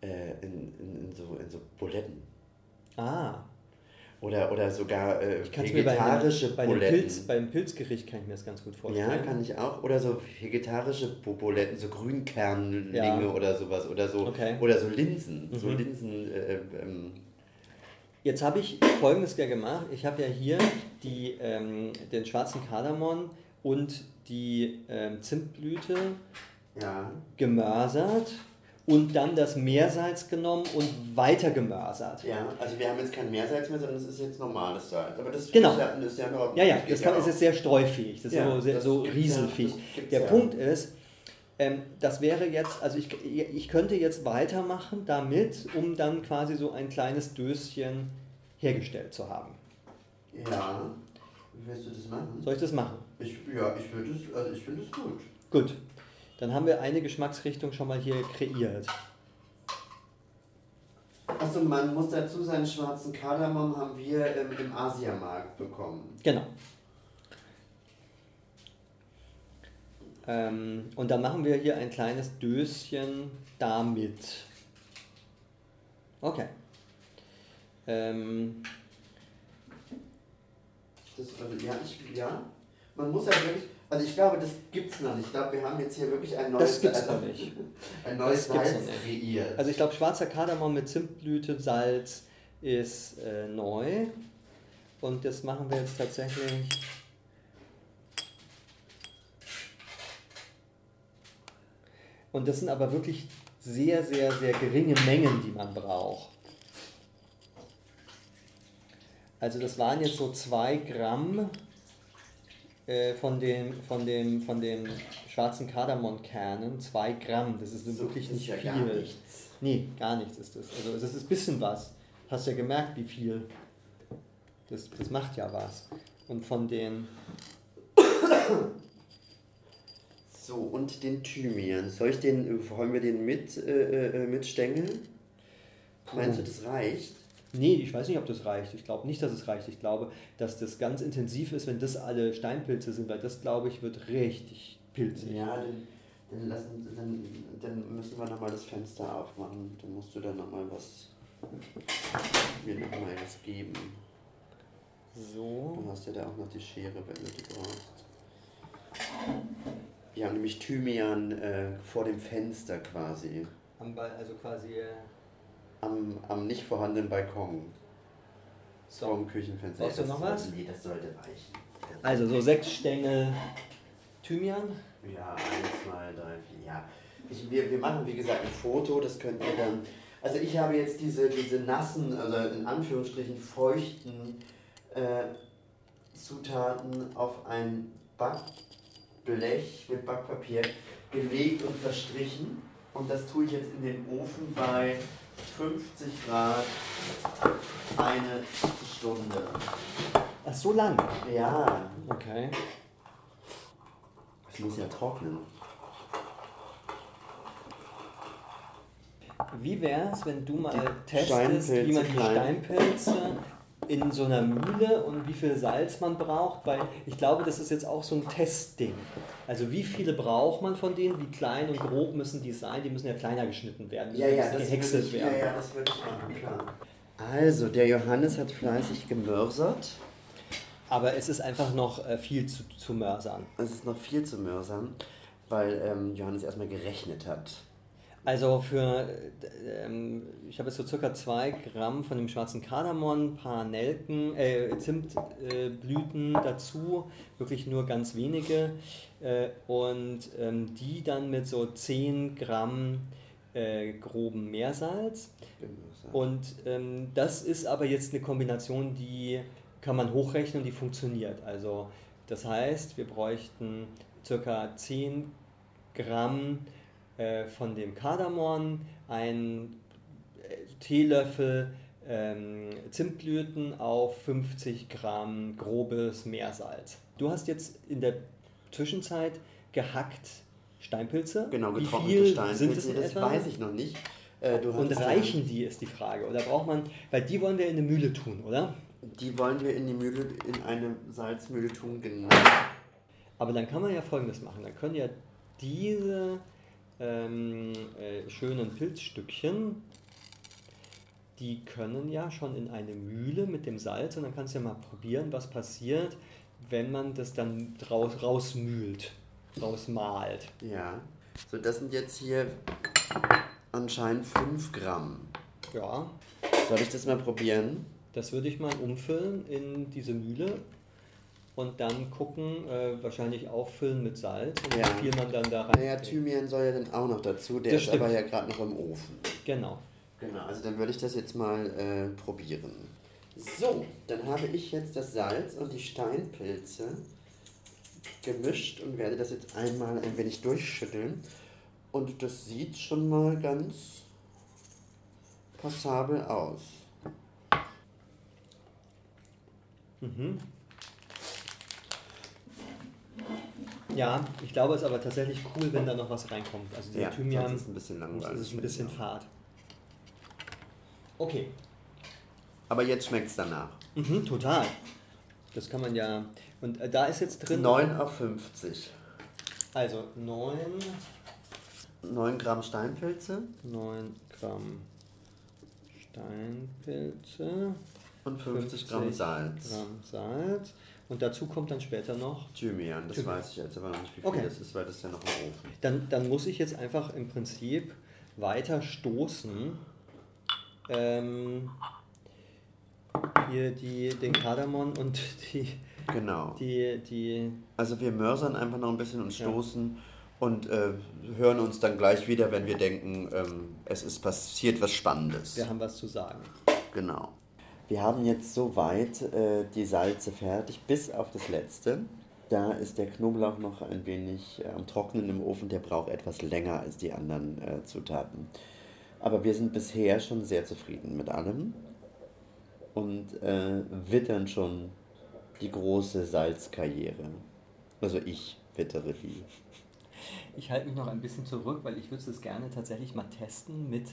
Speaker 1: äh, in, in, in so, in so Buletten.
Speaker 2: Ah,
Speaker 1: Oder, oder sogar äh,
Speaker 2: ich es mir bei,
Speaker 1: vegetarische
Speaker 2: einem, bei einem. Pilz, beim Pilzgericht kann ich mir das ganz gut vorstellen.
Speaker 1: Ja, kann ich auch. Oder so vegetarische Bu- Buletten, so Grünkernlinge
Speaker 2: Ja.
Speaker 1: oder sowas. Oder so,
Speaker 2: Okay.
Speaker 1: oder so Linsen. So
Speaker 2: Mhm.
Speaker 1: Linsen, äh, ähm,
Speaker 2: Jetzt habe ich folgendes ja gemacht. Ich habe ja hier die, ähm, den schwarzen Kardamom und die ähm, Zimtblüte
Speaker 1: ja.
Speaker 2: gemörsert und dann das Meersalz genommen und weiter gemörsert.
Speaker 1: Ja, also wir haben jetzt kein Meersalz mehr, sondern es ist jetzt normales Salz. Aber das
Speaker 2: Genau.
Speaker 1: ist ja, das ist ja in Ordnung.
Speaker 2: Ja, ja,
Speaker 1: geht
Speaker 2: das kann,
Speaker 1: auch.
Speaker 2: ist jetzt sehr streufähig, das ist
Speaker 1: Ja,
Speaker 2: so, sehr,
Speaker 1: das
Speaker 2: so
Speaker 1: ja, das gibt's
Speaker 2: Der
Speaker 1: ja.
Speaker 2: Punkt ist, ähm, das wäre jetzt, also ich, ich könnte jetzt weitermachen damit, um dann quasi so ein kleines Döschen hergestellt zu haben.
Speaker 1: Ja. Wie willst du das machen?
Speaker 2: Soll ich das machen?
Speaker 1: Ich, ja, ich würde es, also ich finde es gut.
Speaker 2: Gut, dann haben wir eine Geschmacksrichtung schon mal hier kreiert.
Speaker 1: Achso, man muss dazu sagen, schwarzen Kardamom haben wir ähm, im Asiamarkt bekommen.
Speaker 2: Genau. Ähm, und dann machen wir hier ein kleines Döschen damit. Okay. Ähm,
Speaker 1: Das, also, ja, ich, ja, man muss ja wirklich, also ich glaube, das gibt es noch nicht. Ich glaube, wir haben jetzt hier wirklich ein neues,
Speaker 2: Das gibt's
Speaker 1: also,
Speaker 2: noch nicht.
Speaker 1: Ein neues
Speaker 2: Das
Speaker 1: Salz kreiert.
Speaker 2: also ich glaube, schwarzer Kardamom mit Zimtblüte, Salz ist äh, neu. Und das machen wir jetzt tatsächlich. Und das sind aber wirklich sehr, sehr, sehr geringe Mengen, die man braucht. Also das waren jetzt so zwei Gramm äh, von, dem, von, dem, von den schwarzen Kardamomkernen. Zwei Gramm, das ist
Speaker 1: So,
Speaker 2: wirklich
Speaker 1: das ist
Speaker 2: nicht
Speaker 1: ja
Speaker 2: viel.
Speaker 1: gar nichts.
Speaker 2: Nee, gar nichts ist das. Also es ist ein bisschen was. Hast ja gemerkt, wie viel. Das, das macht ja was. Und von den.
Speaker 1: So, und den Thymian. Soll ich den, wollen wir den mit, äh, äh, mit Stängel? Meinst du, das reicht?
Speaker 2: Nee, ich weiß nicht, ob das reicht. Ich glaube nicht, dass es reicht. Ich glaube, dass das ganz intensiv ist, wenn das alle Steinpilze sind, weil das, glaube ich, wird richtig pilzig.
Speaker 1: Ja, dann, dann, lassen, dann, dann müssen wir nochmal das Fenster aufmachen. Dann musst du dann nochmal was, mir nochmal was geben.
Speaker 2: So.
Speaker 1: Du hast ja da auch noch die Schere, wenn du die brauchst. Die haben nämlich Thymian äh, vor dem Fenster quasi.
Speaker 2: Am Ball, also quasi. Äh,
Speaker 1: am, am nicht vorhandenen Balkon.
Speaker 2: so.
Speaker 1: Vor dem Küchenfenster.
Speaker 2: Brauchst du
Speaker 1: Das
Speaker 2: noch
Speaker 1: sollte-
Speaker 2: was?
Speaker 1: Nee, das sollte reichen.
Speaker 2: Also so sechs Stängel Thymian.
Speaker 1: Ja, eins, zwei, drei, vier. Ja. Ich, wir, wir machen, wie gesagt, ein Foto, das könnt ihr dann. Also ich habe jetzt diese, diese nassen, also in Anführungsstrichen feuchten äh, Zutaten auf ein Backblech mit Backpapier gelegt und verstrichen. Und das tue ich jetzt in den Ofen bei 50 Grad eine Stunde.
Speaker 2: Ach, so lang.
Speaker 1: Ja,
Speaker 2: Okay.
Speaker 1: es muss ja trocknen.
Speaker 2: Wie wäre es, wenn du mal testest, wie man die. Steinpilze in so einer Mühle und wie viel Salz man braucht? Weil ich glaube, das ist jetzt auch so ein Testding. Also wie viele braucht man von denen? Wie klein und grob müssen die sein? Die müssen ja kleiner geschnitten werden, die
Speaker 1: Ja, ja,
Speaker 2: gehäckselt
Speaker 1: würde ich,
Speaker 2: werden.
Speaker 1: ja, ja, das würde ich machen, klar. Also, der Johannes hat fleißig gemörsert.
Speaker 2: Aber es ist einfach noch äh, viel zu, zu mörsern.
Speaker 1: Es ist noch viel zu mörsern, weil ähm, Johannes erstmal gerechnet hat.
Speaker 2: Also für, äh, ähm, ich habe jetzt so circa 2 Gramm von dem schwarzen Kardamom, ein paar Nelken, äh, Zimtblüten äh, dazu, wirklich nur ganz wenige. Äh, und ähm, die dann mit so 10 Gramm äh, groben Meersalz. Und ähm, das ist aber jetzt eine Kombination, die kann man hochrechnen und die funktioniert. Also das heißt, wir bräuchten circa 10 Gramm äh, von dem Kardamom, ein äh, Teelöffel ähm, Zimtblüten auf 50 Gramm grobes Meersalz. Du hast jetzt in der Zwischenzeit gehackt Steinpilze.
Speaker 1: Genau,
Speaker 2: Wie
Speaker 1: getrocknete
Speaker 2: viel
Speaker 1: Steinpilze.
Speaker 2: sind
Speaker 1: das
Speaker 2: etwa?
Speaker 1: weiß ich noch nicht. Äh,
Speaker 2: Und reichen die, ist die Frage. Oder braucht man, weil die wollen wir in eine Mühle tun, oder?
Speaker 1: Die wollen wir in die Mühle, in eine Salzmühle tun, genau.
Speaker 2: Aber dann kann man ja folgendes machen. Dann können ja diese ähm, äh, schönen Pilzstückchen, die können ja schon in eine Mühle mit dem Salz und dann kannst du ja mal probieren, was passiert, wenn man das dann raus, rausmühlt, rausmalt.
Speaker 1: Ja. So, das sind jetzt hier anscheinend 5 Gramm.
Speaker 2: Ja,
Speaker 1: Soll ich das mal probieren?
Speaker 2: das würde ich mal umfüllen in diese Mühle und dann gucken, äh, wahrscheinlich auffüllen mit Salz und
Speaker 1: Ja.
Speaker 2: wie viel man dann da rein.
Speaker 1: Naja, Thymian soll ja dann auch noch dazu. Der
Speaker 2: Das
Speaker 1: ist
Speaker 2: stimmt.
Speaker 1: aber ja gerade noch im Ofen.
Speaker 2: Genau.
Speaker 1: Genau, also dann würde ich das jetzt mal äh, probieren. So, dann habe ich jetzt das Salz und die Steinpilze gemischt und werde das jetzt einmal ein wenig durchschütteln. Und das sieht schon mal ganz passabel aus.
Speaker 2: Mhm. Ja, ich glaube, es ist aber tatsächlich cool, wenn da noch was reinkommt. Also der Thymian,
Speaker 1: sonst ist ein bisschen langweilig.
Speaker 2: ist es ein bisschen fad. Okay.
Speaker 1: Aber jetzt schmeckt es danach.
Speaker 2: Mhm, total. Das kann man ja. Und äh, da ist jetzt drin.
Speaker 1: 9 auf 50.
Speaker 2: Also 9,
Speaker 1: 9 Gramm Steinpilze
Speaker 2: 9 Gramm Steinpilze,
Speaker 1: und 50, Gramm
Speaker 2: 50
Speaker 1: Salz.
Speaker 2: Gramm Salz. Und dazu kommt dann später noch
Speaker 1: Thymian, das
Speaker 2: Thymian.
Speaker 1: weiß ich jetzt aber noch nicht, wie viel
Speaker 2: Okay.
Speaker 1: das ist, weil das ist ja noch im Ofen.
Speaker 2: Dann, dann muss ich jetzt einfach im Prinzip weiter stoßen. Ähm, hier die, den Kardamom und die,
Speaker 1: Genau.
Speaker 2: die, die.
Speaker 1: Also wir mörsern einfach noch ein bisschen und
Speaker 2: Ja.
Speaker 1: stoßen und äh, hören uns dann gleich wieder, wenn wir denken, ähm, es ist passiert was Spannendes.
Speaker 2: Wir haben was zu sagen.
Speaker 1: Genau. Wir haben jetzt soweit äh, die Salze fertig, bis auf das letzte. Da ist der Knoblauch noch ein wenig äh, am Trocknen im Ofen. Der braucht etwas länger als die anderen äh, Zutaten. Aber wir sind bisher schon sehr zufrieden mit allem und äh, wittern schon die große Salzkarriere. Also ich wittere die.
Speaker 2: Ich halte mich noch ein bisschen zurück, weil ich würde es gerne tatsächlich mal testen mit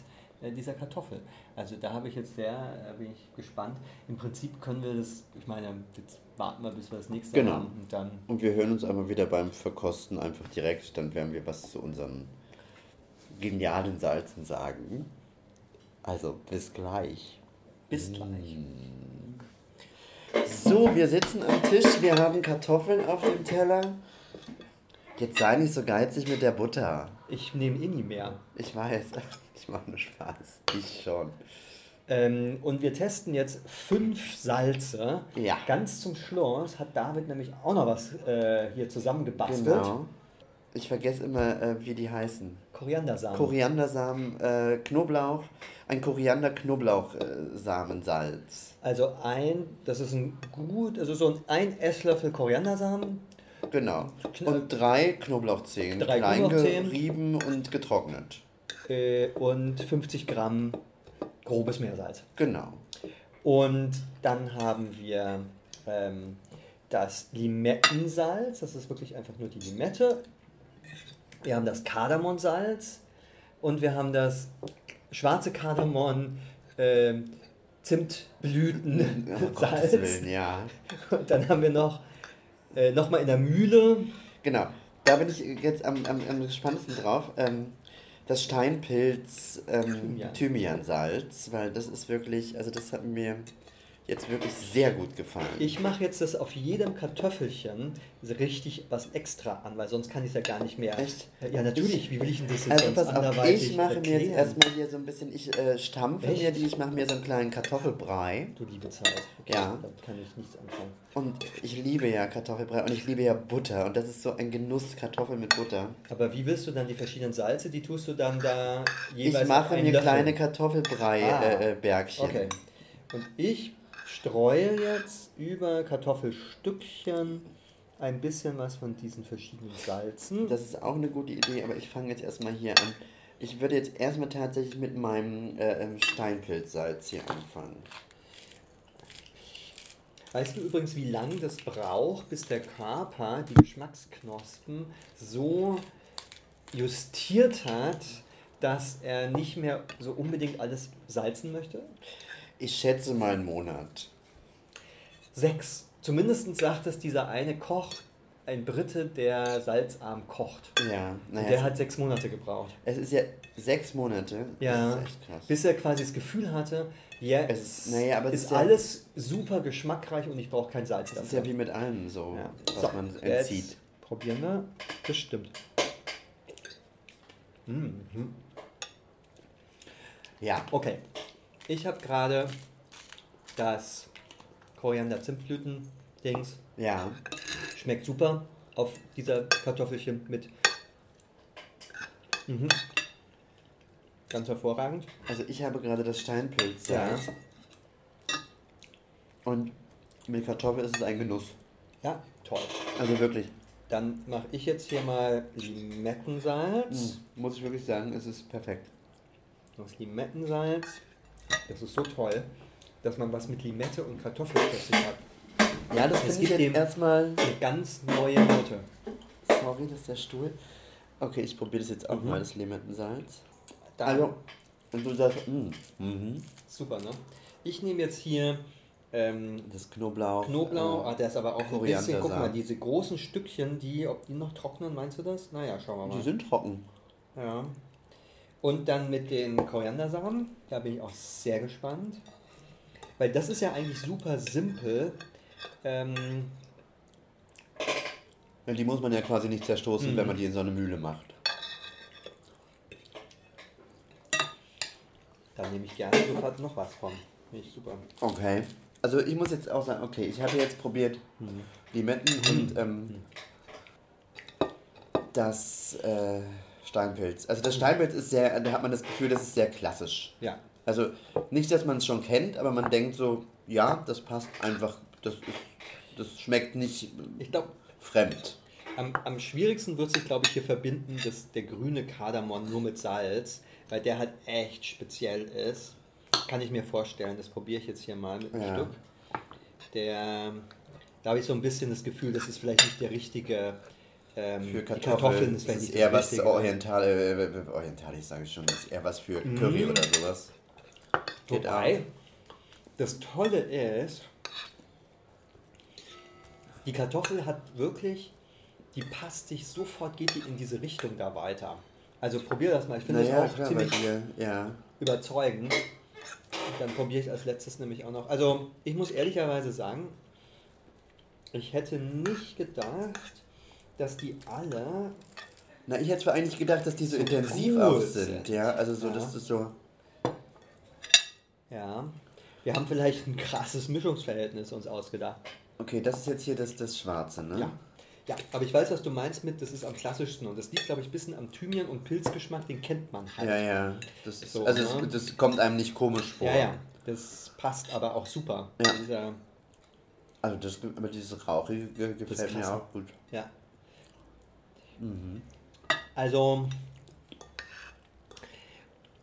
Speaker 2: dieser Kartoffel. Also da habe ich jetzt sehr, äh, bin ich gespannt. Im Prinzip können wir das, ich meine, jetzt warten wir, bis wir das nächste
Speaker 1: Genau.
Speaker 2: haben und dann
Speaker 1: Und wir hören uns aber wieder beim Verkosten einfach direkt, dann werden wir was zu unseren genialen Salzen sagen. Also bis gleich.
Speaker 2: bis gleich.
Speaker 1: So, wir sitzen am Tisch, wir haben Kartoffeln auf dem Teller Jetzt sei nicht so geizig mit der Butter.
Speaker 2: Ich nehme eh nie mehr.
Speaker 1: Ich weiß. Ich mache nur Spaß. Ich schon.
Speaker 2: Ähm, und wir testen jetzt fünf Salze.
Speaker 1: Ja.
Speaker 2: Ganz zum Schluss hat David nämlich auch noch was äh, hier zusammengebastelt.
Speaker 1: Genau. Ich vergesse immer, äh, wie die heißen.
Speaker 2: Koriandersamen.
Speaker 1: Koriandersamen, äh, Knoblauch, ein Koriander-Knoblauch-Samensalz.
Speaker 2: also ein, das ist ein gut, also so ein, ein Esslöffel Koriandersamen.
Speaker 1: Genau. Und drei Knoblauchzehen.
Speaker 2: Drei
Speaker 1: klein
Speaker 2: Knoblauchzehen.
Speaker 1: gerieben und getrocknet.
Speaker 2: äh, und 50 Gramm grobes Meersalz.
Speaker 1: Genau.
Speaker 2: Und dann haben wir ähm, das Limettensalz, das ist wirklich einfach nur die Limette. Wir haben das Kardamonsalz und wir haben das schwarze Kardamom
Speaker 1: Gottes
Speaker 2: Zimtblütensalz.
Speaker 1: Willen, ja.
Speaker 2: Und dann haben wir noch äh, nochmal in der Mühle
Speaker 1: Genau. Da bin ich jetzt am, am, am gespanntesten drauf. Ähm, das Steinpilz ähm,
Speaker 2: Thymian.
Speaker 1: Thymiansalz, weil das ist wirklich, also das hat mir jetzt wirklich sehr gut gefallen.
Speaker 2: Ich mache jetzt das auf jedem Kartoffelchen richtig was extra an, weil sonst kann ich es ja gar nicht mehr.
Speaker 1: Echt?
Speaker 2: Ja, natürlich. Wie will ich denn das jetzt
Speaker 1: Also
Speaker 2: sonst
Speaker 1: pass auf,
Speaker 2: anderweitig
Speaker 1: ich mache mir jetzt erstmal hier so ein bisschen, ich äh, stampfe
Speaker 2: Echt?
Speaker 1: mir die, ich mache mir so einen kleinen Kartoffelbrei.
Speaker 2: Du liebe Zeit. Okay,
Speaker 1: Ja.
Speaker 2: Damit kann ich nichts anfangen.
Speaker 1: Und ich liebe ja Kartoffelbrei und ich liebe ja Butter. Und das ist so ein Genuss, Kartoffel mit Butter.
Speaker 2: Aber wie willst du dann die verschiedenen Salze, die tust du dann da
Speaker 1: Ich
Speaker 2: jeweils auf
Speaker 1: mache mir
Speaker 2: Löffel?
Speaker 1: kleine
Speaker 2: Ah.
Speaker 1: Kartoffelbrei-Bärchen.
Speaker 2: Okay. Und ich streue jetzt über Kartoffelstückchen ein bisschen was von diesen verschiedenen Salzen.
Speaker 1: Das ist auch eine gute Idee, aber ich fange jetzt erstmal hier an. Ich würde jetzt erstmal tatsächlich mit meinem äh, ähm, Steinpilzsalz hier anfangen.
Speaker 2: Weißt du übrigens, wie lange das braucht, bis der Körper die Geschmacksknospen so justiert hat, dass er nicht mehr so unbedingt alles salzen möchte?
Speaker 1: Ich schätze mal einen Monat.
Speaker 2: Sechs. Zumindest sagt es dieser eine Koch, ein Brite, der salzarm kocht.
Speaker 1: Ja, naja.
Speaker 2: Der hat sechs Monate gebraucht.
Speaker 1: es ist ja sechs Monate.
Speaker 2: Ja,
Speaker 1: Das ist echt krass.
Speaker 2: bis er quasi das Gefühl hatte, jetzt
Speaker 1: Es- naja, aber
Speaker 2: ist,
Speaker 1: ist ja-
Speaker 2: alles super geschmackreich und ich brauche kein Salz
Speaker 1: Das ist ja wie mit allem so,
Speaker 2: Ja.
Speaker 1: was
Speaker 2: So,
Speaker 1: man entzieht.
Speaker 2: probieren wir. Das stimmt. Mhm.
Speaker 1: Ja,
Speaker 2: Okay, ich habe gerade das Koriander-Zimtblüten-Dings.
Speaker 1: ja.
Speaker 2: Schmeckt super auf dieser Kartoffelchen mit. Mhm. Ganz hervorragend.
Speaker 1: Also ich habe gerade das Steinpilzsalz. Und mit Kartoffel ist es ein Genuss.
Speaker 2: Ja, toll.
Speaker 1: Also wirklich.
Speaker 2: Dann mache ich jetzt hier mal Limettensalz.
Speaker 1: Mm, Muss ich wirklich sagen, es ist perfekt.
Speaker 2: Das Limettensalz. Das ist so toll, dass man was mit Limette und Kartoffel plötzlich hat.
Speaker 1: Ja, das finde ich jetzt erstmal.
Speaker 2: Eine ganz neue Note.
Speaker 1: Sorry, das ist der Stuhl. Okay, ich probiere das jetzt auch
Speaker 2: Mhm.
Speaker 1: mal, das Limettensalz.
Speaker 2: Dann,
Speaker 1: Also, und du sagst, mm, mhm.
Speaker 2: Super, ne? Ich nehme jetzt hier ähm,
Speaker 1: das Knoblauch.
Speaker 2: Knoblauch,
Speaker 1: äh,
Speaker 2: ah, der ist aber auch ein bisschen, guck mal, diese großen Stückchen, die, ob die noch trocknen, meinst du das? Naja, schauen wir mal.
Speaker 1: die sind trocken.
Speaker 2: Ja. Und dann mit den Koriandersamen, da bin ich auch sehr gespannt. Weil das ist ja eigentlich super simpel. Ähm,
Speaker 1: die muss man ja quasi nicht zerstoßen,
Speaker 2: Mhm.
Speaker 1: wenn man die in so eine Mühle macht.
Speaker 2: da nehme ich gerne sofort noch was von. Finde ich super.
Speaker 1: Okay. Also ich muss jetzt auch sagen, okay, ich habe jetzt probiert
Speaker 2: Mhm.
Speaker 1: Limetten und ähm, das äh, Steinpilz. Also das Steinpilz ist sehr, da hat man das Gefühl, das ist sehr klassisch.
Speaker 2: Ja.
Speaker 1: Also nicht, dass man es schon kennt, aber man denkt so, ja, das passt einfach, das, ist, das schmeckt nicht
Speaker 2: Ich glaube,
Speaker 1: fremd.
Speaker 2: am, am schwierigsten wird sich, glaube ich, hier verbinden, dass der grüne Kardamom nur mit Salz, weil der halt echt speziell ist. Kann ich mir vorstellen. Das probiere ich jetzt hier mal mit einem
Speaker 1: Ja.
Speaker 2: Stück. Der, da habe ich so ein bisschen das Gefühl, das ist vielleicht nicht der richtige. Ähm,
Speaker 1: Für Kartoffeln,
Speaker 2: ist
Speaker 1: das
Speaker 2: vielleicht
Speaker 1: ist eher
Speaker 2: das
Speaker 1: was
Speaker 2: Richtige.
Speaker 1: oriental, äh, orientalisch, sage ich schon, das ist eher was für Curry
Speaker 2: Mhm.
Speaker 1: oder sowas.
Speaker 2: Wobei, das Tolle ist, die Kartoffel hat wirklich, die passt sich sofort, geht die in diese Richtung da weiter. Also probier das mal, ich finde
Speaker 1: Naja,
Speaker 2: das auch
Speaker 1: klar,
Speaker 2: ziemlich
Speaker 1: ja.
Speaker 2: überzeugend. Dann probiere ich als letztes nämlich auch noch. Also ich muss ehrlicherweise sagen, ich hätte nicht gedacht, dass die alle.
Speaker 1: Na, ich hätte zwar eigentlich gedacht, dass die so,
Speaker 2: So
Speaker 1: intensiv
Speaker 2: cool
Speaker 1: auch
Speaker 2: sind.
Speaker 1: sind, ja. Also so,
Speaker 2: Ja.
Speaker 1: dass das so.
Speaker 2: Ja. Wir haben vielleicht ein krasses Mischungsverhältnis uns ausgedacht.
Speaker 1: Okay, das ist jetzt hier das, das Schwarze, ne?
Speaker 2: Ja. Ja, aber ich weiß, was du meinst mit, das ist am klassischsten und das liegt, glaube ich, ein bisschen am Thymian- und Pilzgeschmack, den kennt man halt.
Speaker 1: Ja, ja. Das ist,
Speaker 2: So,
Speaker 1: also
Speaker 2: ne?
Speaker 1: das, das kommt einem nicht komisch vor.
Speaker 2: ja, ja, das passt aber auch super.
Speaker 1: Ja.
Speaker 2: Dieser,
Speaker 1: Also das, aber dieses Rauchige ge- gefällt mir auch gut.
Speaker 2: ja.
Speaker 1: Mhm.
Speaker 2: Also,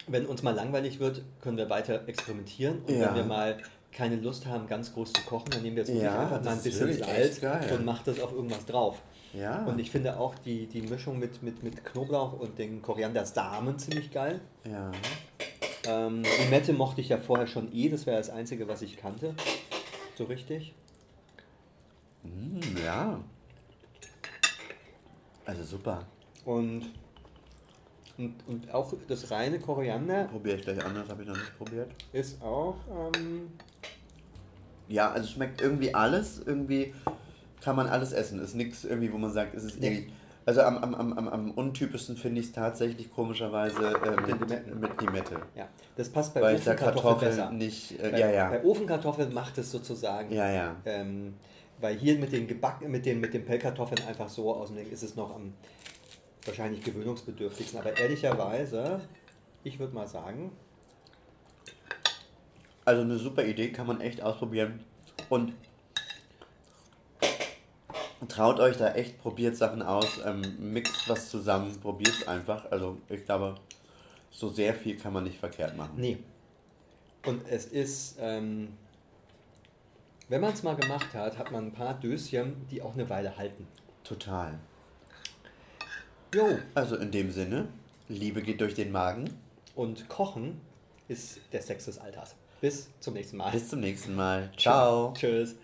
Speaker 2: wenn uns mal langweilig wird, können wir weiter experimentieren. Und
Speaker 1: Ja.
Speaker 2: wenn wir mal keine Lust haben, ganz groß zu kochen, dann nehmen wir jetzt
Speaker 1: Ja,
Speaker 2: einfach mal ein bisschen Salz und macht das auf irgendwas drauf.
Speaker 1: Ja.
Speaker 2: Und ich finde auch die, die Mischung mit, mit, mit Knoblauch und den Koriandersamen ziemlich geil.
Speaker 1: ja.
Speaker 2: Ähm, Limette mochte ich ja vorher schon eh, das wäre das Einzige, was ich kannte. So richtig.
Speaker 1: Mm, ja. Also super.
Speaker 2: Und, und, und auch das reine Koriander
Speaker 1: Probiere ich gleich anders, habe ich noch nicht probiert.
Speaker 2: ist auch. Ähm,
Speaker 1: Ja, also schmeckt irgendwie alles. Irgendwie kann man alles essen. Ist nichts irgendwie, wo man sagt, es ist
Speaker 2: Nee.
Speaker 1: irgendwie. Also am, am, am, am, untypischsten finde ich es tatsächlich komischerweise äh, mit, Limette.
Speaker 2: ja, das passt bei
Speaker 1: Weil
Speaker 2: Ofenkartoffeln besser.
Speaker 1: Nicht. Äh,
Speaker 2: Bei,
Speaker 1: ja, ja.
Speaker 2: bei Ofenkartoffeln macht es sozusagen.
Speaker 1: Ja, ja.
Speaker 2: Ähm, weil hier mit den gebacken, mit den, mit den Pellkartoffeln einfach so aus dem Ding ist es noch am wahrscheinlich gewöhnungsbedürftigsten. Aber ehrlicherweise, ich würde mal sagen,
Speaker 1: Also eine super Idee, kann man echt ausprobieren. Und traut euch da echt, probiert Sachen aus, ähm, mixt was zusammen, probiert es einfach. Also ich glaube, so sehr viel kann man nicht verkehrt machen.
Speaker 2: nee. Und es ist, ähm, wenn man es mal gemacht hat, hat man ein paar Döschen, die auch eine Weile halten.
Speaker 1: Total.
Speaker 2: Jo.
Speaker 1: Also in dem Sinne, Liebe geht durch den Magen.
Speaker 2: Und Kochen ist der Sex des Alters. Bis zum nächsten Mal.
Speaker 1: Bis zum nächsten Mal. Ciao.
Speaker 2: Tschüss.